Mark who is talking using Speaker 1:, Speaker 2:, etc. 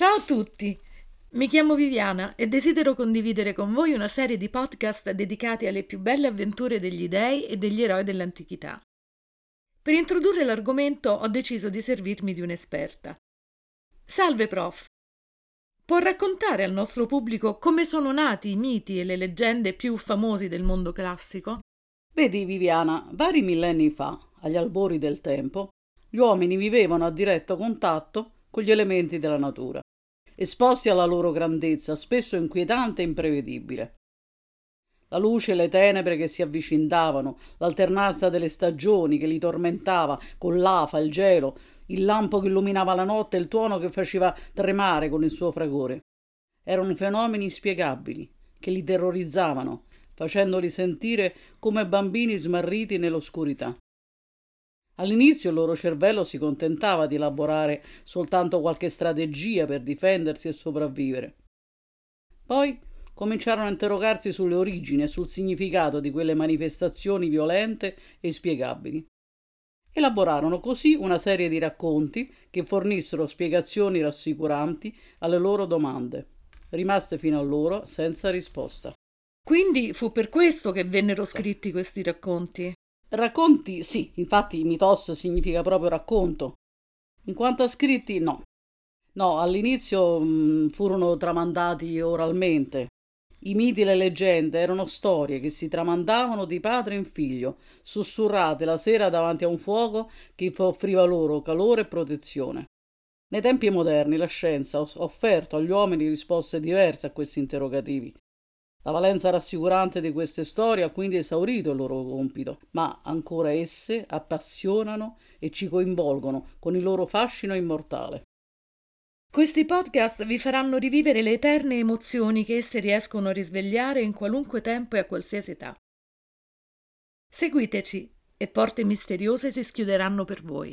Speaker 1: Ciao a tutti! Mi chiamo Viviana e desidero condividere con voi una serie di podcast dedicati alle più belle avventure degli dei e degli eroi dell'antichità. Per introdurre l'argomento ho deciso di servirmi di un'esperta. Salve prof! Può raccontare al nostro pubblico come sono nati i miti e le leggende più famosi del mondo classico?
Speaker 2: Vedi Viviana, vari millenni fa, agli albori del tempo, gli uomini vivevano a diretto contatto con gli elementi della natura esposti alla loro grandezza, spesso inquietante e imprevedibile. La luce e le tenebre che si avvicindavano, l'alternanza delle stagioni che li tormentava con l'afa, il gelo, il lampo che illuminava la notte e il tuono che faceva tremare con il suo fragore. Erano fenomeni inspiegabili che li terrorizzavano, facendoli sentire come bambini smarriti nell'oscurità. All'inizio il loro cervello si contentava di elaborare soltanto qualche strategia per difendersi e sopravvivere. Poi cominciarono a interrogarsi sulle origini e sul significato di quelle manifestazioni violente e spiegabili. Elaborarono così una serie di racconti che fornissero spiegazioni rassicuranti alle loro domande, rimaste fino allora senza risposta.
Speaker 1: Quindi fu per questo che vennero scritti questi racconti.
Speaker 2: Racconti sì, infatti mitos significa proprio racconto. In quanto a scritti no. No, all'inizio mh, mm, furono tramandati oralmente. I miti e le leggende erano storie che si tramandavano di padre in figlio, sussurrate la sera davanti a un fuoco che offriva loro calore e protezione. Nei tempi moderni la scienza ha offerto agli uomini risposte diverse a questi interrogativi. La valenza rassicurante di queste storie ha quindi esaurito il loro compito, ma ancora esse appassionano e ci coinvolgono con il loro fascino immortale.
Speaker 1: Questi podcast vi faranno rivivere le eterne emozioni che esse riescono a risvegliare in qualunque tempo e a qualsiasi età. Seguiteci e porte misteriose si schiuderanno per voi.